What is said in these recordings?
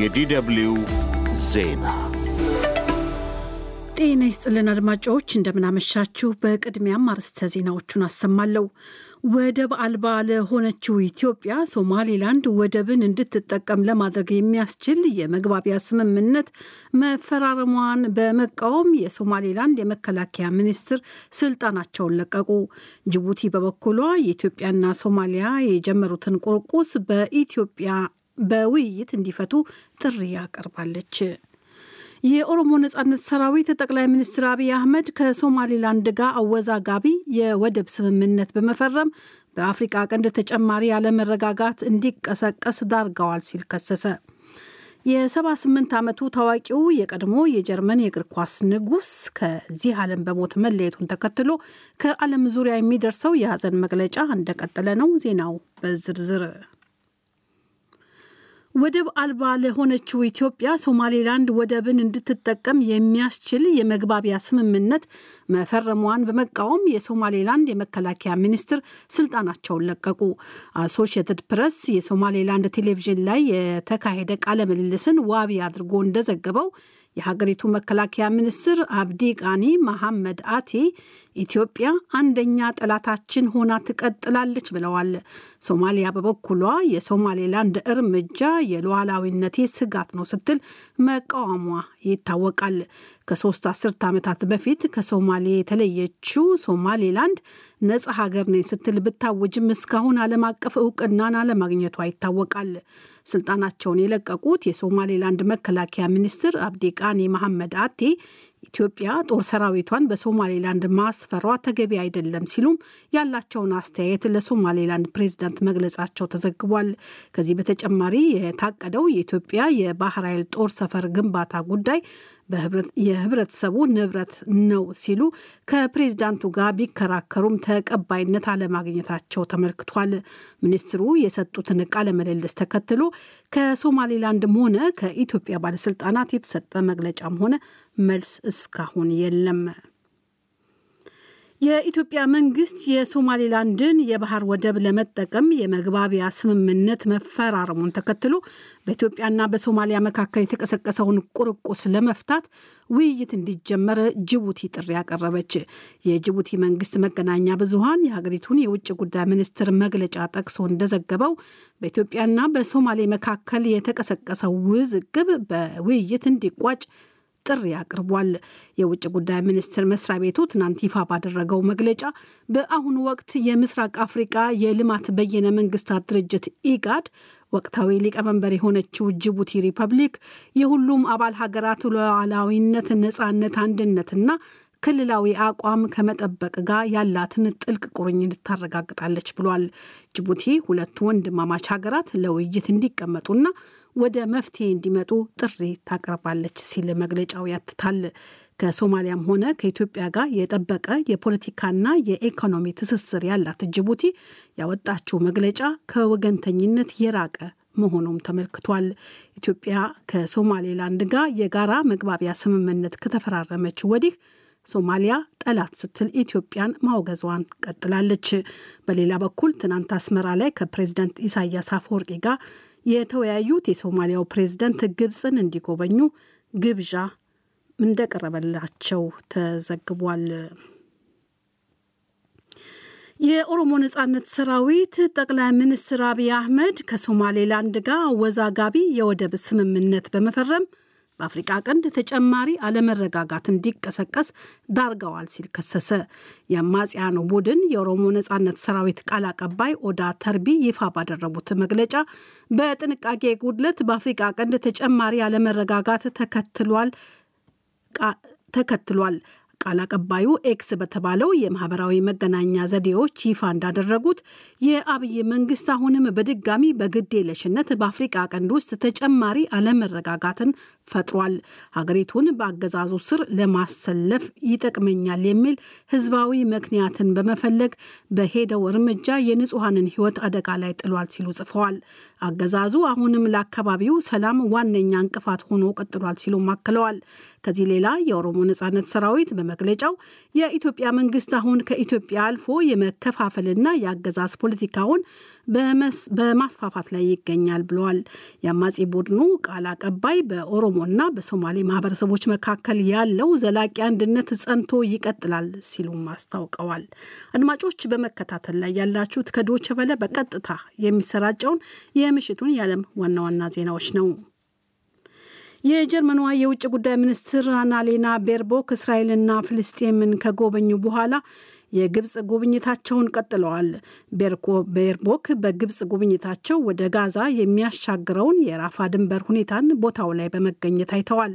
የዲደብልዩ ዜና ጤና ይስጥልን አድማጮች፣ እንደምናመሻችሁ። በቅድሚያም አርዕስተ ዜናዎቹን አሰማለሁ። ወደብ አልባ ለሆነችው ኢትዮጵያ ሶማሌላንድ ወደብን እንድትጠቀም ለማድረግ የሚያስችል የመግባቢያ ስምምነት መፈራረሟን በመቃወም የሶማሌላንድ የመከላከያ ሚኒስትር ስልጣናቸውን ለቀቁ። ጅቡቲ በበኩሏ የኢትዮጵያና ሶማሊያ የጀመሩትን ቁርቁስ በኢትዮጵያ በውይይት እንዲፈቱ ጥሪ አቀርባለች። የኦሮሞ ነጻነት ሰራዊት ጠቅላይ ሚኒስትር አብይ አህመድ ከሶማሌላንድ ጋር አወዛጋቢ የወደብ ስምምነት በመፈረም በአፍሪቃ ቀንድ ተጨማሪ አለመረጋጋት እንዲቀሰቀስ ዳርገዋል ሲል ከሰሰ። የ78 ዓመቱ ታዋቂው የቀድሞ የጀርመን የእግር ኳስ ንጉሥ ከዚህ ዓለም በሞት መለየቱን ተከትሎ ከዓለም ዙሪያ የሚደርሰው የሐዘን መግለጫ እንደቀጠለ ነው። ዜናው በዝርዝር ወደብ አልባ ለሆነችው ኢትዮጵያ ሶማሌላንድ ወደብን እንድትጠቀም የሚያስችል የመግባቢያ ስምምነት መፈረሟን በመቃወም የሶማሌላንድ የመከላከያ ሚኒስትር ስልጣናቸውን ለቀቁ። አሶሺየትድ ፕሬስ የሶማሌላንድ ቴሌቪዥን ላይ የተካሄደ ቃለ ምልልስን ዋቢ አድርጎ እንደዘገበው የሀገሪቱ መከላከያ ሚኒስትር አብዲ ቃኒ መሐመድ አቲ ኢትዮጵያ አንደኛ ጠላታችን ሆና ትቀጥላለች ብለዋል። ሶማሊያ በበኩሏ የሶማሌላንድ እርምጃ የሉዓላዊነቴ ስጋት ነው ስትል መቃወሟ ይታወቃል። ከሶስት አስርት ዓመታት በፊት ከሶማሌ የተለየችው ሶማሌላንድ ነጻ ሀገር ነኝ ስትል ብታወጅም እስካሁን ዓለም አቀፍ እውቅናን አለማግኘቷ ይታወቃል። ስልጣናቸውን የለቀቁት የሶማሌላንድ መከላከያ ሚኒስትር አብዲ ቃኒ መሐመድ አቴ ኢትዮጵያ ጦር ሰራዊቷን በሶማሌላንድ ማስፈሯ ተገቢ አይደለም ሲሉም ያላቸውን አስተያየት ለሶማሌላንድ ፕሬዚዳንት መግለጻቸው ተዘግቧል። ከዚህ በተጨማሪ የታቀደው የኢትዮጵያ የባህር ኃይል ጦር ሰፈር ግንባታ ጉዳይ የህብረተሰቡ ንብረት ነው ሲሉ ከፕሬዚዳንቱ ጋር ቢከራከሩም ተቀባይነት አለማግኘታቸው ተመልክቷል። ሚኒስትሩ የሰጡትን ቃለ ምልልስ ተከትሎ ከሶማሌላንድም ሆነ ከኢትዮጵያ ባለስልጣናት የተሰጠ መግለጫም ሆነ መልስ እስካሁን የለም። የኢትዮጵያ መንግስት የሶማሌላንድን የባህር ወደብ ለመጠቀም የመግባቢያ ስምምነት መፈራረሙን ተከትሎ በኢትዮጵያና በሶማሊያ መካከል የተቀሰቀሰውን ቁርቁስ ለመፍታት ውይይት እንዲጀመር ጅቡቲ ጥሪ ያቀረበች። የጅቡቲ መንግስት መገናኛ ብዙሃን የሀገሪቱን የውጭ ጉዳይ ሚኒስትር መግለጫ ጠቅሶ እንደዘገበው በኢትዮጵያና በሶማሌ መካከል የተቀሰቀሰው ውዝግብ በውይይት እንዲቋጭ ጥሪ አቅርቧል። የውጭ ጉዳይ ሚኒስቴር መስሪያ ቤቱ ትናንት ይፋ ባደረገው መግለጫ በአሁኑ ወቅት የምስራቅ አፍሪቃ የልማት በየነ መንግስታት ድርጅት ኢጋድ ወቅታዊ ሊቀመንበር የሆነችው ጅቡቲ ሪፐብሊክ የሁሉም አባል ሀገራት ሉዓላዊነት፣ ነጻነት፣ አንድነትና ክልላዊ አቋም ከመጠበቅ ጋር ያላትን ጥልቅ ቁርኝት ታረጋግጣለች ብሏል። ጅቡቲ ሁለቱ ወንድማማች ሀገራት ለውይይት እንዲቀመጡና ወደ መፍትሄ እንዲመጡ ጥሪ ታቀርባለች ሲል መግለጫው ያትታል። ከሶማሊያም ሆነ ከኢትዮጵያ ጋር የጠበቀ የፖለቲካና የኢኮኖሚ ትስስር ያላት ጅቡቲ ያወጣችው መግለጫ ከወገንተኝነት የራቀ መሆኑም ተመልክቷል። ኢትዮጵያ ከሶማሌላንድ ጋር የጋራ መግባቢያ ስምምነት ከተፈራረመች ወዲህ ሶማሊያ ጠላት ስትል ኢትዮጵያን ማውገዟን ቀጥላለች። በሌላ በኩል ትናንት አስመራ ላይ ከፕሬዝደንት ኢሳያስ አፈወርቂ ጋር የተወያዩት የሶማሊያው ፕሬዝደንት ግብፅን እንዲጎበኙ ግብዣ እንደቀረበላቸው ተዘግቧል። የኦሮሞ ነጻነት ሰራዊት ጠቅላይ ሚኒስትር አብይ አህመድ ከሶማሌላንድ ጋር አወዛጋቢ የወደብ ስምምነት በመፈረም በአፍሪቃ ቀንድ ተጨማሪ አለመረጋጋት እንዲቀሰቀስ ዳርገዋል ሲል ከሰሰ። የአማጽያኑ ቡድን የኦሮሞ ነጻነት ሰራዊት ቃል አቀባይ ኦዳ ተርቢ ይፋ ባደረጉት መግለጫ በጥንቃቄ ጉድለት በአፍሪቃ ቀንድ ተጨማሪ አለመረጋጋት ተከትሏል ተከትሏል ቃል አቀባዩ ኤክስ በተባለው የማህበራዊ መገናኛ ዘዴዎች ይፋ እንዳደረጉት የአብይ መንግስት አሁንም በድጋሚ በግዴለሽነት በአፍሪቃ ቀንድ ውስጥ ተጨማሪ አለመረጋጋትን ፈጥሯል። ሀገሪቱን በአገዛዙ ስር ለማሰለፍ ይጠቅመኛል የሚል ህዝባዊ ምክንያትን በመፈለግ በሄደው እርምጃ የንጹሐንን ህይወት አደጋ ላይ ጥሏል ሲሉ ጽፈዋል። አገዛዙ አሁንም ለአካባቢው ሰላም ዋነኛ እንቅፋት ሆኖ ቀጥሏል ሲሉም አክለዋል። ከዚህ ሌላ የኦሮሞ ነጻነት ሰራዊት በመግለጫው የኢትዮጵያ መንግስት አሁን ከኢትዮጵያ አልፎ የመከፋፈልና የአገዛዝ ፖለቲካውን በማስፋፋት ላይ ይገኛል ብለዋል። የአማጺ ቡድኑ ቃል አቀባይ በኦሮሞና በሶማሌ ማህበረሰቦች መካከል ያለው ዘላቂ አንድነት ጸንቶ ይቀጥላል ሲሉም አስታውቀዋል። አድማጮች በመከታተል ላይ ያላችሁት ከዶቸ ቬለ በቀጥታ የሚሰራጨውን የምሽቱን የዓለም ዋና ዋና ዜናዎች ነው። የጀርመኗ የውጭ ጉዳይ ሚኒስትር አናሌና ቤርቦክ እስራኤልና ፍልስጤምን ከጎበኙ በኋላ የግብፅ ጉብኝታቸውን ቀጥለዋል። ቤርቦክ በግብፅ ጉብኝታቸው ወደ ጋዛ የሚያሻግረውን የራፋ ድንበር ሁኔታን ቦታው ላይ በመገኘት አይተዋል።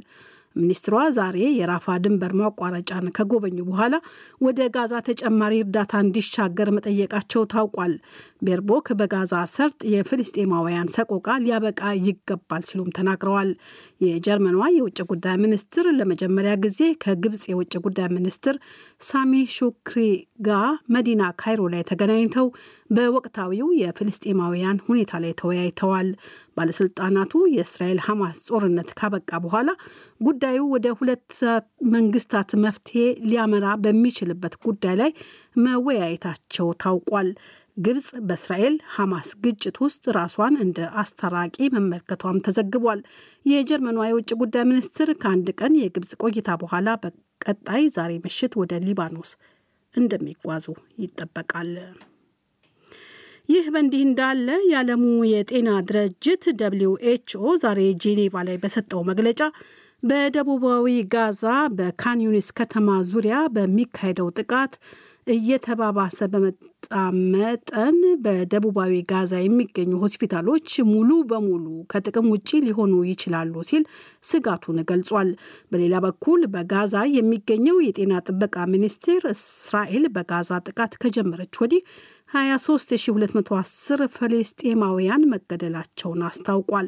ሚኒስትሯ ዛሬ የራፋ ድንበር ማቋረጫን ከጎበኙ በኋላ ወደ ጋዛ ተጨማሪ እርዳታ እንዲሻገር መጠየቃቸው ታውቋል። ቤርቦክ በጋዛ ሰርጥ የፍልስጤማውያን ሰቆቃ ሊያበቃ ይገባል ሲሉም ተናግረዋል። የጀርመኗ የውጭ ጉዳይ ሚኒስትር ለመጀመሪያ ጊዜ ከግብፅ የውጭ ጉዳይ ሚኒስትር ሳሚ ሹክሪ ጋር መዲና ካይሮ ላይ ተገናኝተው በወቅታዊው የፍልስጤማውያን ሁኔታ ላይ ተወያይተዋል። ባለስልጣናቱ የእስራኤል ሐማስ ጦርነት ካበቃ በኋላ ጉዳዩ ወደ ሁለት መንግስታት መፍትሄ ሊያመራ በሚችልበት ጉዳይ ላይ መወያየታቸው ታውቋል። ግብፅ በእስራኤል ሐማስ ግጭት ውስጥ ራሷን እንደ አስታራቂ መመልከቷም ተዘግቧል። የጀርመኗ የውጭ ጉዳይ ሚኒስትር ከአንድ ቀን የግብፅ ቆይታ በኋላ በቀጣይ ዛሬ ምሽት ወደ ሊባኖስ እንደሚጓዙ ይጠበቃል። ይህ በእንዲህ እንዳለ የዓለሙ የጤና ድርጅት WHO ዛሬ ጄኔቫ ላይ በሰጠው መግለጫ በደቡባዊ ጋዛ በካን ዩኒስ ከተማ ዙሪያ በሚካሄደው ጥቃት እየተባባሰ በመጣ መጠን በደቡባዊ ጋዛ የሚገኙ ሆስፒታሎች ሙሉ በሙሉ ከጥቅም ውጭ ሊሆኑ ይችላሉ ሲል ስጋቱን ገልጿል። በሌላ በኩል በጋዛ የሚገኘው የጤና ጥበቃ ሚኒስቴር እስራኤል በጋዛ ጥቃት ከጀመረች ወዲህ 23210 ፍልስጤማውያን መገደላቸውን አስታውቋል።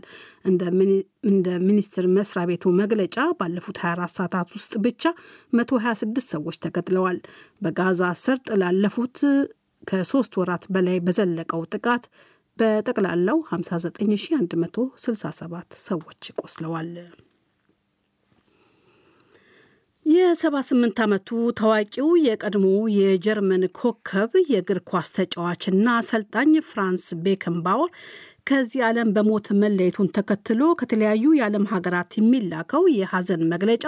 እንደ ሚኒስቴር መስሪያ ቤቱ መግለጫ ባለፉት 24 ሰዓታት ውስጥ ብቻ 126 ሰዎች ተገድለዋል። በጋዛ ሰርጥ ላለፉት ከሶስት ወራት በላይ በዘለቀው ጥቃት በጠቅላላው 59167 ሰዎች ቆስለዋል። የ78 ዓመቱ ታዋቂው የቀድሞ የጀርመን ኮከብ የእግር ኳስ ተጫዋችና አሰልጣኝ ፍራንስ ቤከንባወር ከዚህ ዓለም በሞት መለየቱን ተከትሎ ከተለያዩ የዓለም ሀገራት የሚላከው የሐዘን መግለጫ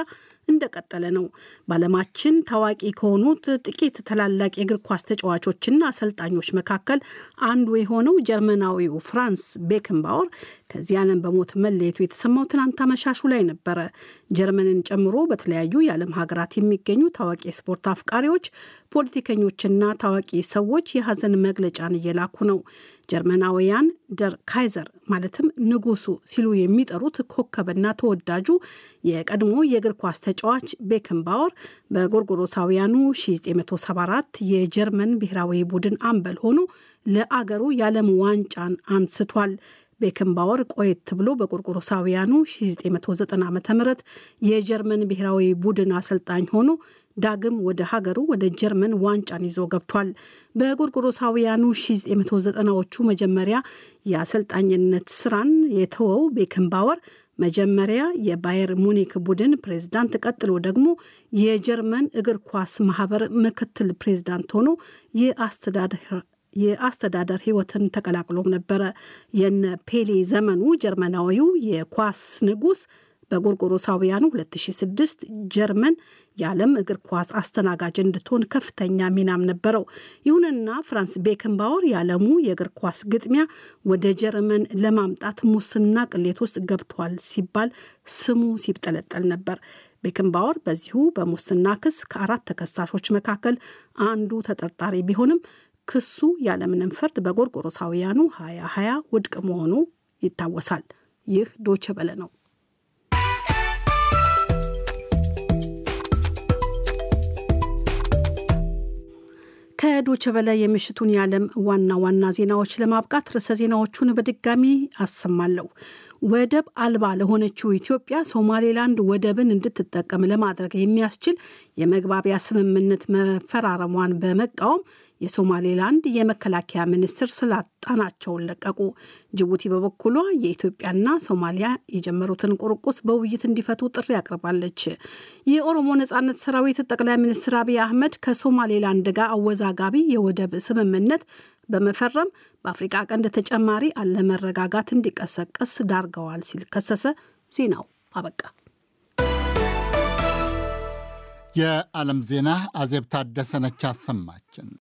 እንደቀጠለ ነው። በዓለማችን ታዋቂ ከሆኑት ጥቂት ታላላቅ የእግር ኳስ ተጫዋቾችና አሰልጣኞች መካከል አንዱ የሆነው ጀርመናዊው ፍራንስ ቤክንባወር ከዚህ ዓለም በሞት መለየቱ የተሰማው ትናንት አመሻሹ ላይ ነበረ። ጀርመንን ጨምሮ በተለያዩ የዓለም ሀገራት የሚገኙ ታዋቂ የስፖርት አፍቃሪዎች፣ ፖለቲከኞችና ታዋቂ ሰዎች የሐዘን መግለጫን እየላኩ ነው። ጀርመናውያን ደር ካይዘር ማለትም ንጉሱ ሲሉ የሚጠሩት ኮከብና ተወዳጁ የቀድሞ የእግር ኳስ ተጫዋች ቤከንባወር በጎርጎሮሳውያኑ 1974 የጀርመን ብሔራዊ ቡድን አምበል ሆኖ ለአገሩ የዓለም ዋንጫን አንስቷል። ቤከንባወር ቆየት ብሎ በጎርጎሮሳውያኑ 1990 ዓ ም የጀርመን ብሔራዊ ቡድን አሰልጣኝ ሆኖ ዳግም ወደ ሀገሩ ወደ ጀርመን ዋንጫን ይዞ ገብቷል። በጎርጎሮሳውያኑ 1990ዎቹ መጀመሪያ የአሰልጣኝነት ስራን የተወው ቤከንባወር መጀመሪያ የባየር ሙኒክ ቡድን ፕሬዝዳንት፣ ቀጥሎ ደግሞ የጀርመን እግር ኳስ ማህበር ምክትል ፕሬዝዳንት ሆኖ የአስተዳደር ህይወትን ተቀላቅሎም ነበረ። የነ ፔሌ ዘመኑ ጀርመናዊው የኳስ ንጉስ በጎርጎሮሳውያኑ 2006 ጀርመን የዓለም እግር ኳስ አስተናጋጅ እንድትሆን ከፍተኛ ሚናም ነበረው። ይሁንና ፍራንስ ቤከንባወር የዓለሙ የእግር ኳስ ግጥሚያ ወደ ጀርመን ለማምጣት ሙስና ቅሌት ውስጥ ገብቷል ሲባል ስሙ ሲብጠለጠል ነበር። ቤከንባወር በዚሁ በሙስና ክስ ከአራት ተከሳሾች መካከል አንዱ ተጠርጣሪ ቢሆንም ክሱ ያለምንም ፍርድ በጎርጎሮሳውያኑ 2020 ውድቅ መሆኑ ይታወሳል። ይህ ዶቸ በለ ነው። ከዶቸ በላይ የምሽቱን የዓለም ዋና ዋና ዜናዎች ለማብቃት ርዕሰ ዜናዎቹን በድጋሚ አሰማለሁ። ወደብ አልባ ለሆነችው ኢትዮጵያ ሶማሌላንድ ወደብን እንድትጠቀም ለማድረግ የሚያስችል የመግባቢያ ስምምነት መፈራረሟን በመቃወም የሶማሌላንድ የመከላከያ ሚኒስትር ስልጣናቸውን ለቀቁ። ጅቡቲ በበኩሏ የኢትዮጵያና ሶማሊያ የጀመሩትን ቁርቁስ በውይይት እንዲፈቱ ጥሪ አቅርባለች። የኦሮሞ ነጻነት ሰራዊት ጠቅላይ ሚኒስትር አብይ አህመድ ከሶማሌላንድ ጋር አወዛጋቢ የወደብ ስምምነት በመፈረም በአፍሪቃ ቀንድ ተጨማሪ አለመረጋጋት እንዲቀሰቀስ ዳርገዋል ሲል ከሰሰ። ዜናው አበቃ። የዓለም ዜና አዜብ ታደሰነች አሰማችን።